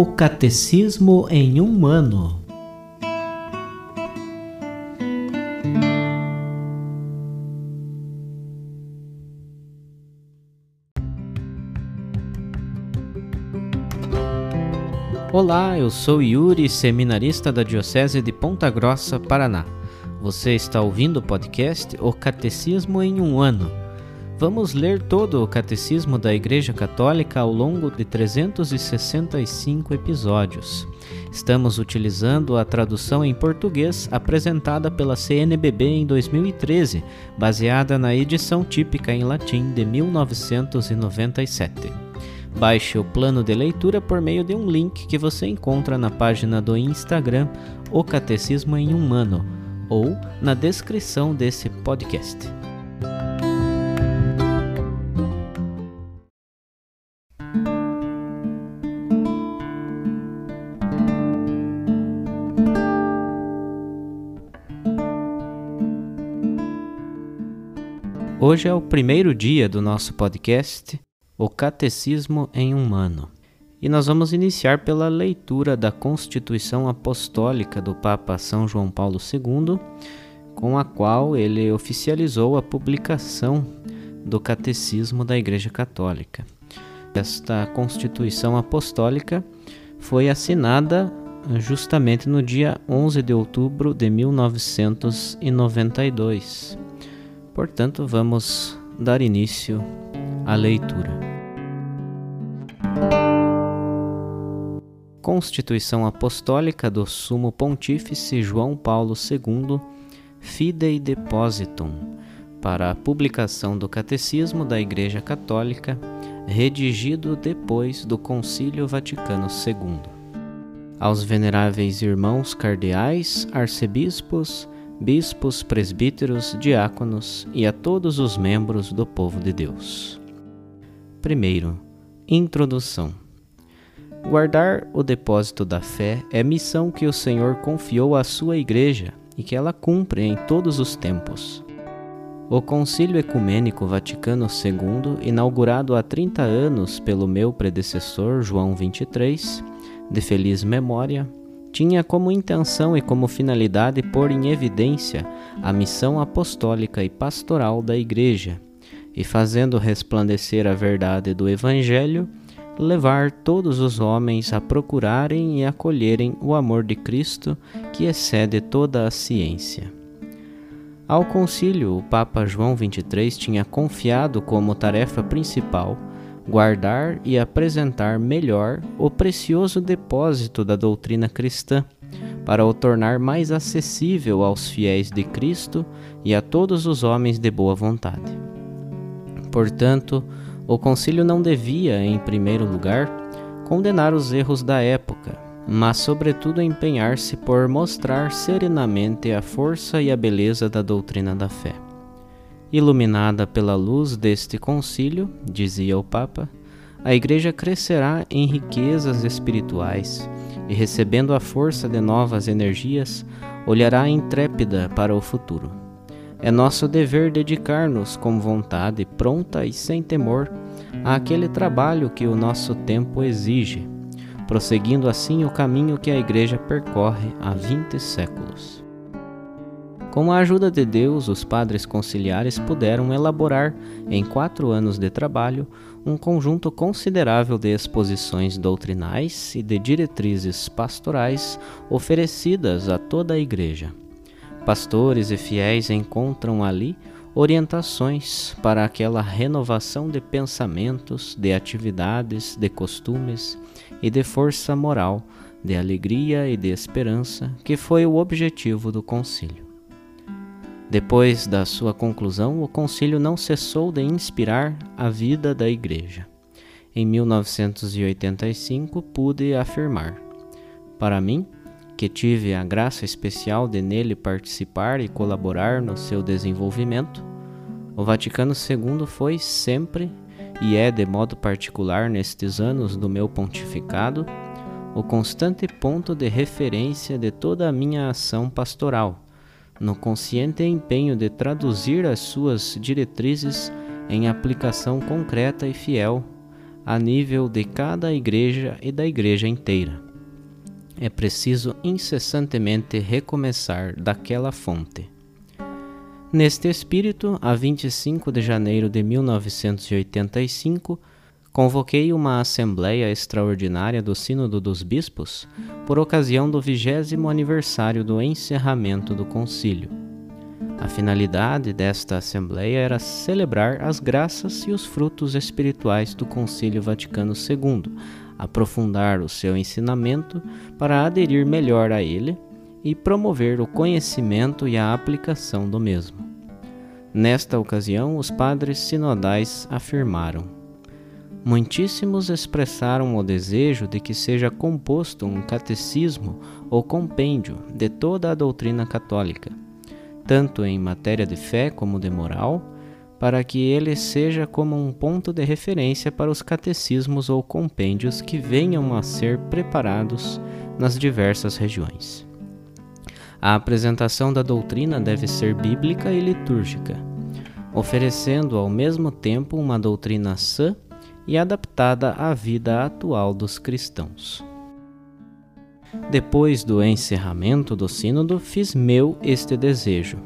O Catecismo em um ano. Olá, eu sou Yuri, seminarista da Diocese de Ponta Grossa, Paraná. Você está ouvindo o podcast O Catecismo em um ano Vamos ler todo o Catecismo da Igreja Católica ao longo de 365 episódios. Estamos utilizando a tradução em português apresentada pela CNBB em 2013, baseada na edição típica em latim de 1997. Baixe o plano de leitura por meio de um link que você encontra na página do Instagram O Catecismo em um Ano ou na descrição desse podcast. Hoje é o primeiro dia do nosso podcast, O Catecismo em um Ano. E nós vamos iniciar pela leitura da Constituição Apostólica do Papa São João Paulo II, com a qual ele oficializou a publicação do Catecismo da Igreja Católica. Esta Constituição Apostólica foi assinada justamente no dia 11 de outubro de 1992 Portanto, vamos dar início à leitura. Constituição Apostólica do Sumo Pontífice João Paulo II, Fidei Depositum, para a publicação do Catecismo da Igreja Católica, redigido depois do Concílio Vaticano II. Aos veneráveis irmãos cardeais, arcebispos, bispos, presbíteros, diáconos e a todos os membros do povo de Deus. Primeiro, introdução. Guardar o depósito da fé é missão que o Senhor confiou à sua Igreja e que ela cumpre em todos os tempos. O Concílio Ecumênico Vaticano II, inaugurado há 30 anos pelo meu predecessor João XXIII, de feliz memória, tinha como intenção e como finalidade pôr em evidência a missão apostólica e pastoral da Igreja, e fazendo resplandecer a verdade do Evangelho, levar todos os homens a procurarem e acolherem o amor de Cristo que excede toda a ciência. Ao concílio, o Papa João XXIII tinha confiado como tarefa principal guardar e apresentar melhor o precioso depósito da doutrina cristã, para o tornar mais acessível aos fiéis de Cristo e a todos os homens de boa vontade. Portanto, o concílio não devia, em primeiro lugar, condenar os erros da época, mas, sobretudo, empenhar-se por mostrar serenamente a força e a beleza da doutrina da fé. Iluminada pela luz deste concílio, dizia o Papa, a Igreja crescerá em riquezas espirituais e, recebendo a força de novas energias, olhará intrépida para o futuro. É nosso dever dedicar-nos com vontade pronta e sem temor àquele trabalho que o nosso tempo exige, prosseguindo assim o caminho que a Igreja percorre há vinte séculos. Com a ajuda de Deus, os padres conciliares puderam elaborar, em quatro anos de trabalho, um conjunto considerável de exposições doutrinais e de diretrizes pastorais oferecidas a toda a Igreja. Pastores e fiéis encontram ali orientações para aquela renovação de pensamentos, de atividades, de costumes e de força moral, de alegria e de esperança, que foi o objetivo do concílio. Depois da sua conclusão, o concílio não cessou de inspirar a vida da Igreja. Em 1985, pude afirmar: Para mim, que tive a graça especial de nele participar e colaborar no seu desenvolvimento, o Vaticano II foi sempre e é de modo particular nestes anos do meu pontificado o constante ponto de referência de toda a minha ação pastoral no consciente empenho de traduzir as suas diretrizes em aplicação concreta e fiel a nível de cada igreja e da igreja inteira. É preciso incessantemente recomeçar daquela fonte. Neste espírito, a 25 de janeiro de 1985, convoquei uma Assembleia Extraordinária do Sínodo dos Bispos por ocasião do vigésimo aniversário do encerramento do concílio. A finalidade desta Assembleia era celebrar as graças e os frutos espirituais do Concílio Vaticano II, aprofundar o seu ensinamento para aderir melhor a ele e promover o conhecimento e a aplicação do mesmo. Nesta ocasião, os padres sinodais afirmaram: Muitíssimos expressaram o desejo de que seja composto um catecismo ou compêndio de toda a doutrina católica, tanto em matéria de fé como de moral, para que ele seja como um ponto de referência para os catecismos ou compêndios que venham a ser preparados nas diversas regiões. A apresentação da doutrina deve ser bíblica e litúrgica, oferecendo ao mesmo tempo uma doutrina sã e adaptada à vida atual dos cristãos. Depois do encerramento do Sínodo, fiz meu este desejo,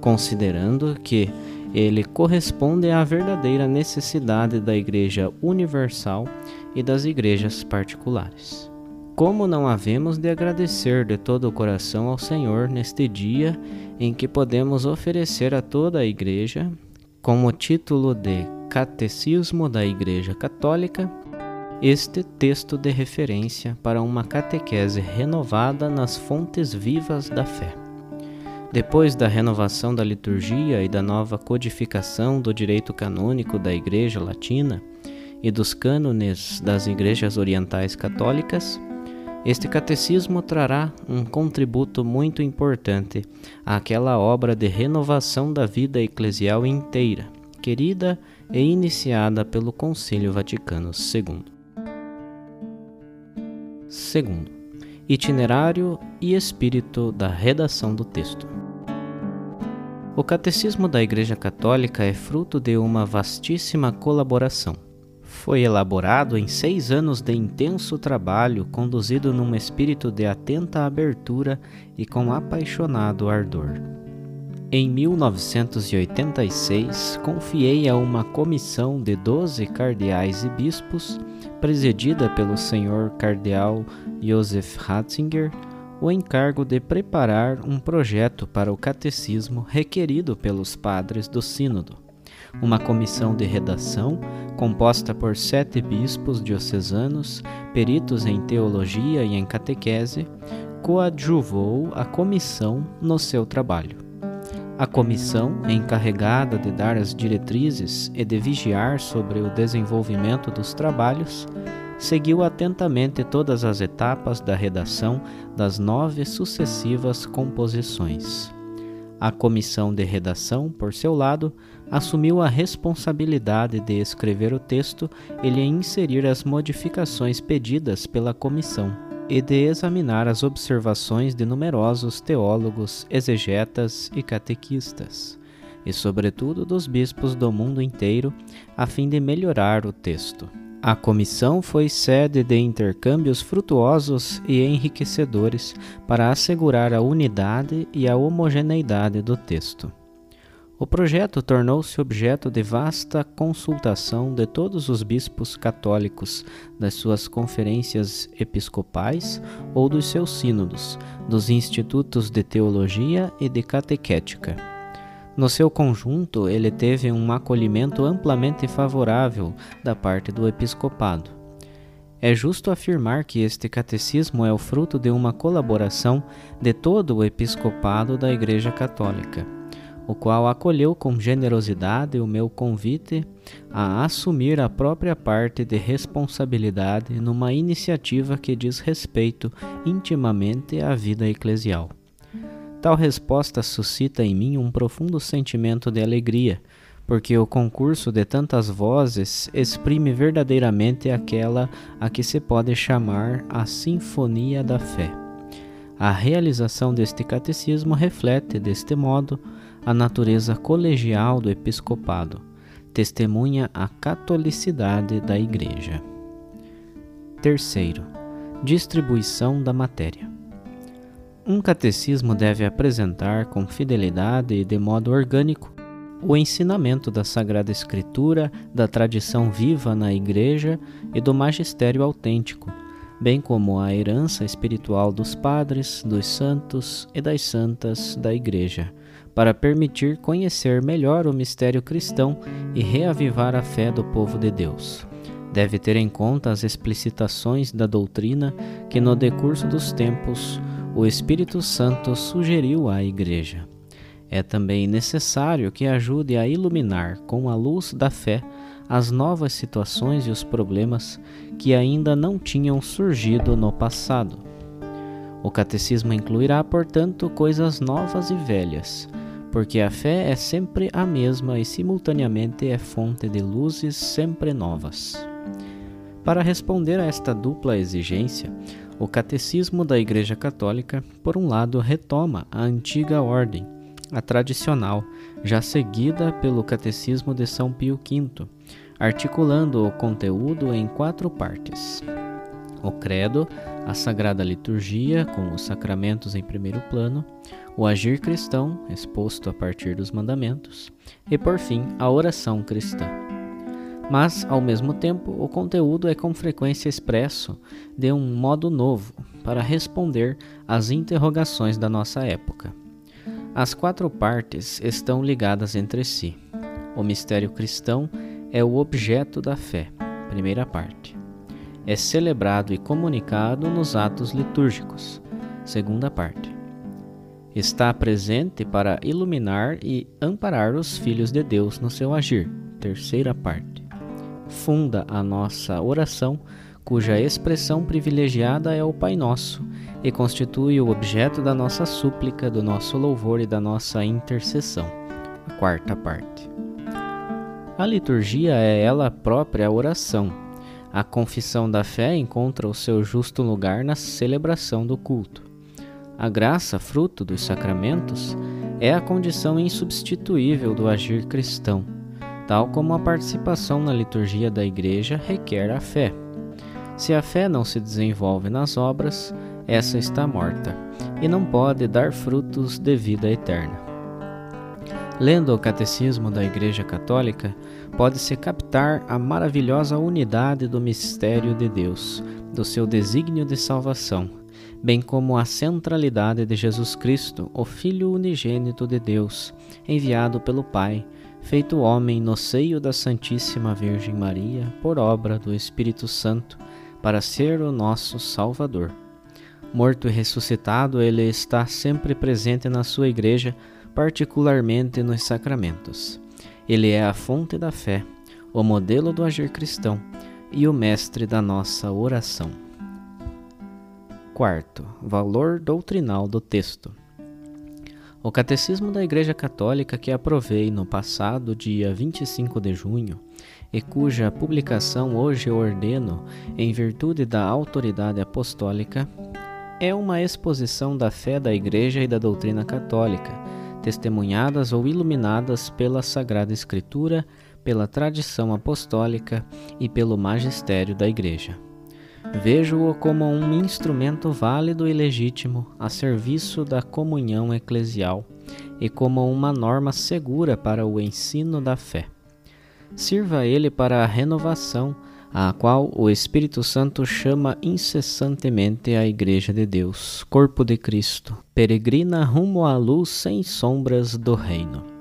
considerando que ele corresponde à verdadeira necessidade da Igreja Universal e das igrejas particulares. Como não havemos de agradecer de todo o coração ao Senhor neste dia em que podemos oferecer a toda a Igreja, como título de Catecismo da Igreja Católica, este texto de referência para uma catequese renovada nas fontes vivas da fé. Depois da renovação da liturgia e da nova codificação do direito canônico da Igreja Latina e dos cânones das igrejas orientais católicas, este catecismo trará um contributo muito importante àquela obra de renovação da vida eclesial inteira, querida e iniciada pelo Concílio Vaticano II. Segundo, itinerário e espírito da redação do texto. O Catecismo da Igreja Católica é fruto de uma vastíssima colaboração foi elaborado em seis anos de intenso trabalho, conduzido num espírito de atenta abertura e com apaixonado ardor. Em 1986, confiei a uma comissão de doze cardeais e bispos, presidida pelo senhor cardeal Joseph Ratzinger, o encargo de preparar um projeto para o catecismo requerido pelos padres do Sínodo uma comissão de redação composta por sete bispos diocesanos, peritos em teologia e em catequese, coadjuvou a comissão no seu trabalho. A comissão, encarregada de dar as diretrizes e de vigiar sobre o desenvolvimento dos trabalhos, seguiu atentamente todas as etapas da redação das nove sucessivas composições. A comissão de redação, por seu lado, assumiu a responsabilidade de escrever o texto e lhe inserir as modificações pedidas pela comissão, e de examinar as observações de numerosos teólogos, exegetas e catequistas, e sobretudo dos bispos do mundo inteiro, a fim de melhorar o texto. A comissão foi sede de intercâmbios frutuosos e enriquecedores para assegurar a unidade e a homogeneidade do texto. O projeto tornou-se objeto de vasta consultação de todos os bispos católicos, das suas conferências episcopais ou dos seus sínodos, dos institutos de teologia e de catequética. No seu conjunto, ele teve um acolhimento amplamente favorável da parte do episcopado. É justo afirmar que este catecismo é o fruto de uma colaboração de todo o episcopado da Igreja Católica o qual acolheu com generosidade o meu convite a assumir a própria parte de responsabilidade numa iniciativa que diz respeito intimamente à vida eclesial. Tal resposta suscita em mim um profundo sentimento de alegria, porque o concurso de tantas vozes exprime verdadeiramente aquela a que se pode chamar a Sinfonia da Fé. A realização deste catecismo reflete, deste modo, a natureza colegial do episcopado, testemunha a catolicidade da Igreja. Terceiro, distribuição da matéria. Um catecismo deve apresentar com fidelidade e de modo orgânico o ensinamento da Sagrada Escritura, da tradição viva na Igreja e do magistério autêntico, bem como a herança espiritual dos padres, dos santos e das santas da Igreja, para permitir conhecer melhor o mistério cristão e reavivar a fé do povo de Deus. Deve ter em conta as explicitações da doutrina que, no decurso dos tempos, o Espírito Santo sugeriu à Igreja. É também necessário que ajude a iluminar com a luz da fé as novas situações e os problemas que ainda não tinham surgido no passado. O catecismo incluirá, portanto, coisas novas e velhas, porque a fé é sempre a mesma e simultaneamente é fonte de luzes sempre novas. Para responder a esta dupla exigência, o Catecismo da Igreja Católica, por um lado, retoma a antiga ordem, a tradicional, já seguida pelo Catecismo de São Pio V, articulando o conteúdo em quatro partes: o Credo, a Sagrada Liturgia, com os sacramentos em primeiro plano, o agir cristão, exposto a partir dos mandamentos, e por fim, a oração cristã. Mas, ao mesmo tempo, o conteúdo é com frequência expresso de um modo novo para responder às interrogações da nossa época. As quatro partes estão ligadas entre si. O mistério cristão é o objeto da fé, primeira parte. É celebrado e comunicado nos atos litúrgicos, segunda parte. Está presente para iluminar e amparar os filhos de Deus no seu agir, terceira parte. Funda a nossa oração, cuja expressão privilegiada é o Pai Nosso e constitui o objeto da nossa súplica, do nosso louvor e da nossa intercessão, a quarta parte. A liturgia é ela própria a oração. A confissão da fé encontra o seu justo lugar na celebração do culto. A graça, fruto dos sacramentos, é a condição insubstituível do agir cristão, tal como a participação na liturgia da Igreja requer a fé. Se a fé não se desenvolve nas obras, essa está morta e não pode dar frutos de vida eterna. Lendo o Catecismo da Igreja Católica, pode-se captar a maravilhosa unidade do mistério de Deus, do seu desígnio de salvação, bem como a centralidade de Jesus Cristo, o Filho unigênito de Deus, enviado pelo Pai, feito homem no seio da Santíssima Virgem Maria, por obra do Espírito Santo, para ser o nosso Salvador. Morto e ressuscitado, ele está sempre presente na sua igreja particularmente nos sacramentos. Ele é a fonte da fé, o modelo do agir cristão e o mestre da nossa oração. Quarto, valor doutrinal do texto. O Catecismo da Igreja Católica que aprovei no passado dia 25 de junho e cuja publicação hoje ordeno em virtude da autoridade apostólica, é uma exposição da fé da Igreja e da doutrina católica testemunhadas ou iluminadas pela Sagrada Escritura, pela tradição apostólica e pelo magistério da Igreja. Vejo-o como um instrumento válido e legítimo a serviço da comunhão eclesial e como uma norma segura para o ensino da fé. Sirva ele para a renovação, a qual o Espírito Santo chama incessantemente a Igreja de Deus, corpo de Cristo, peregrina rumo à luz sem sombras do Reino.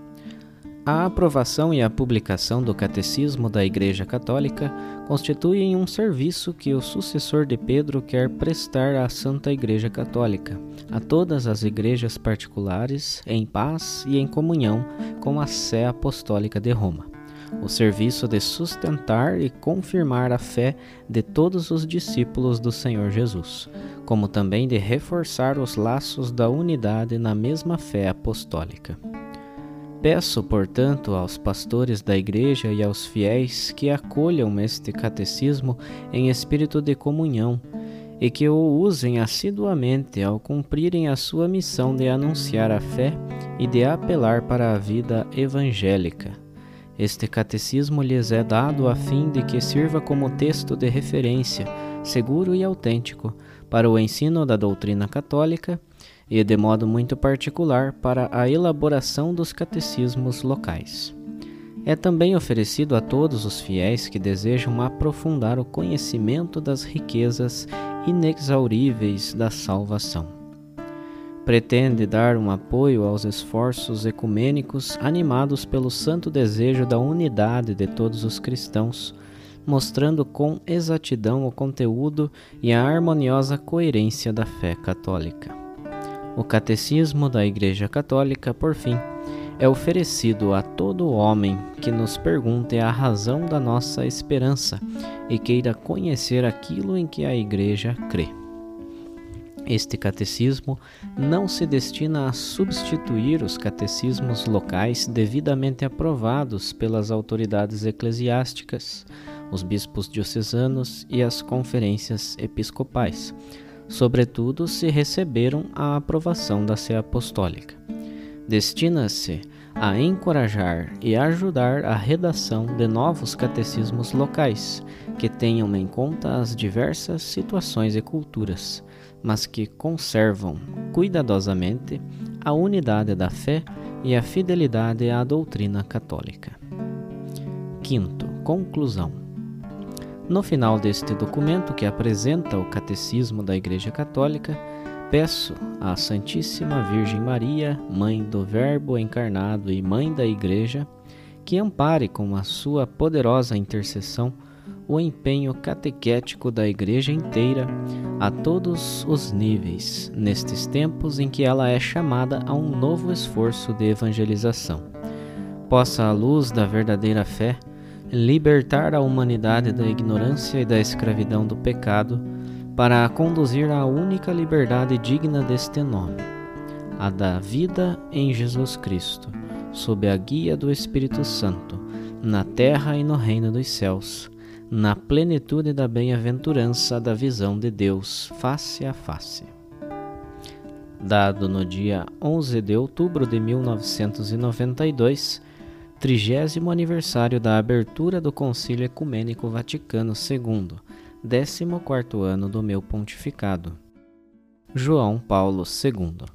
A aprovação e a publicação do Catecismo da Igreja Católica constituem um serviço que o sucessor de Pedro quer prestar à Santa Igreja Católica, a todas as igrejas particulares, em paz e em comunhão com a Sé Apostólica de Roma o serviço de sustentar e confirmar a fé de todos os discípulos do Senhor Jesus, como também de reforçar os laços da unidade na mesma fé apostólica. Peço, portanto, aos pastores da Igreja e aos fiéis que acolham este catecismo em espírito de comunhão e que o usem assiduamente ao cumprirem a sua missão de anunciar a fé e de apelar para a vida evangélica. Este catecismo lhes é dado a fim de que sirva como texto de referência, seguro e autêntico, para o ensino da doutrina católica e, de modo muito particular, para a elaboração dos catecismos locais. É também oferecido a todos os fiéis que desejam aprofundar o conhecimento das riquezas inexauríveis da salvação. Pretende dar um apoio aos esforços ecumênicos animados pelo santo desejo da unidade de todos os cristãos, mostrando com exatidão o conteúdo e a harmoniosa coerência da fé católica. O Catecismo da Igreja Católica, por fim, é oferecido a todo homem que nos pergunte a razão da nossa esperança e queira conhecer aquilo em que a Igreja crê. Este catecismo não se destina a substituir os catecismos locais devidamente aprovados pelas autoridades eclesiásticas, os bispos diocesanos e as conferências episcopais, sobretudo se receberam a aprovação da Sé Apostólica. Destina-se a encorajar e ajudar a redação de novos catecismos locais que tenham em conta as diversas situações e culturas, mas que conservam cuidadosamente a unidade da fé e a fidelidade à doutrina católica. Quinto, conclusão. No final deste documento, que apresenta o Catecismo da Igreja Católica, peço à Santíssima Virgem Maria, Mãe do Verbo encarnado e Mãe da Igreja, que ampare com a sua poderosa intercessão o empenho catequético da Igreja inteira a todos os níveis, nestes tempos em que ela é chamada a um novo esforço de evangelização. Possa a luz da verdadeira fé libertar a humanidade da ignorância e da escravidão do pecado, para a conduzir à única liberdade digna deste nome, a da vida em Jesus Cristo, sob a guia do Espírito Santo, na terra e no reino dos céus, na plenitude da bem-aventurança da visão de Deus face a face. Dado no dia 11 de outubro de 1992, trigésimo aniversário da abertura do Concílio Ecumênico Vaticano II, décimo quarto ano do meu pontificado. João Paulo II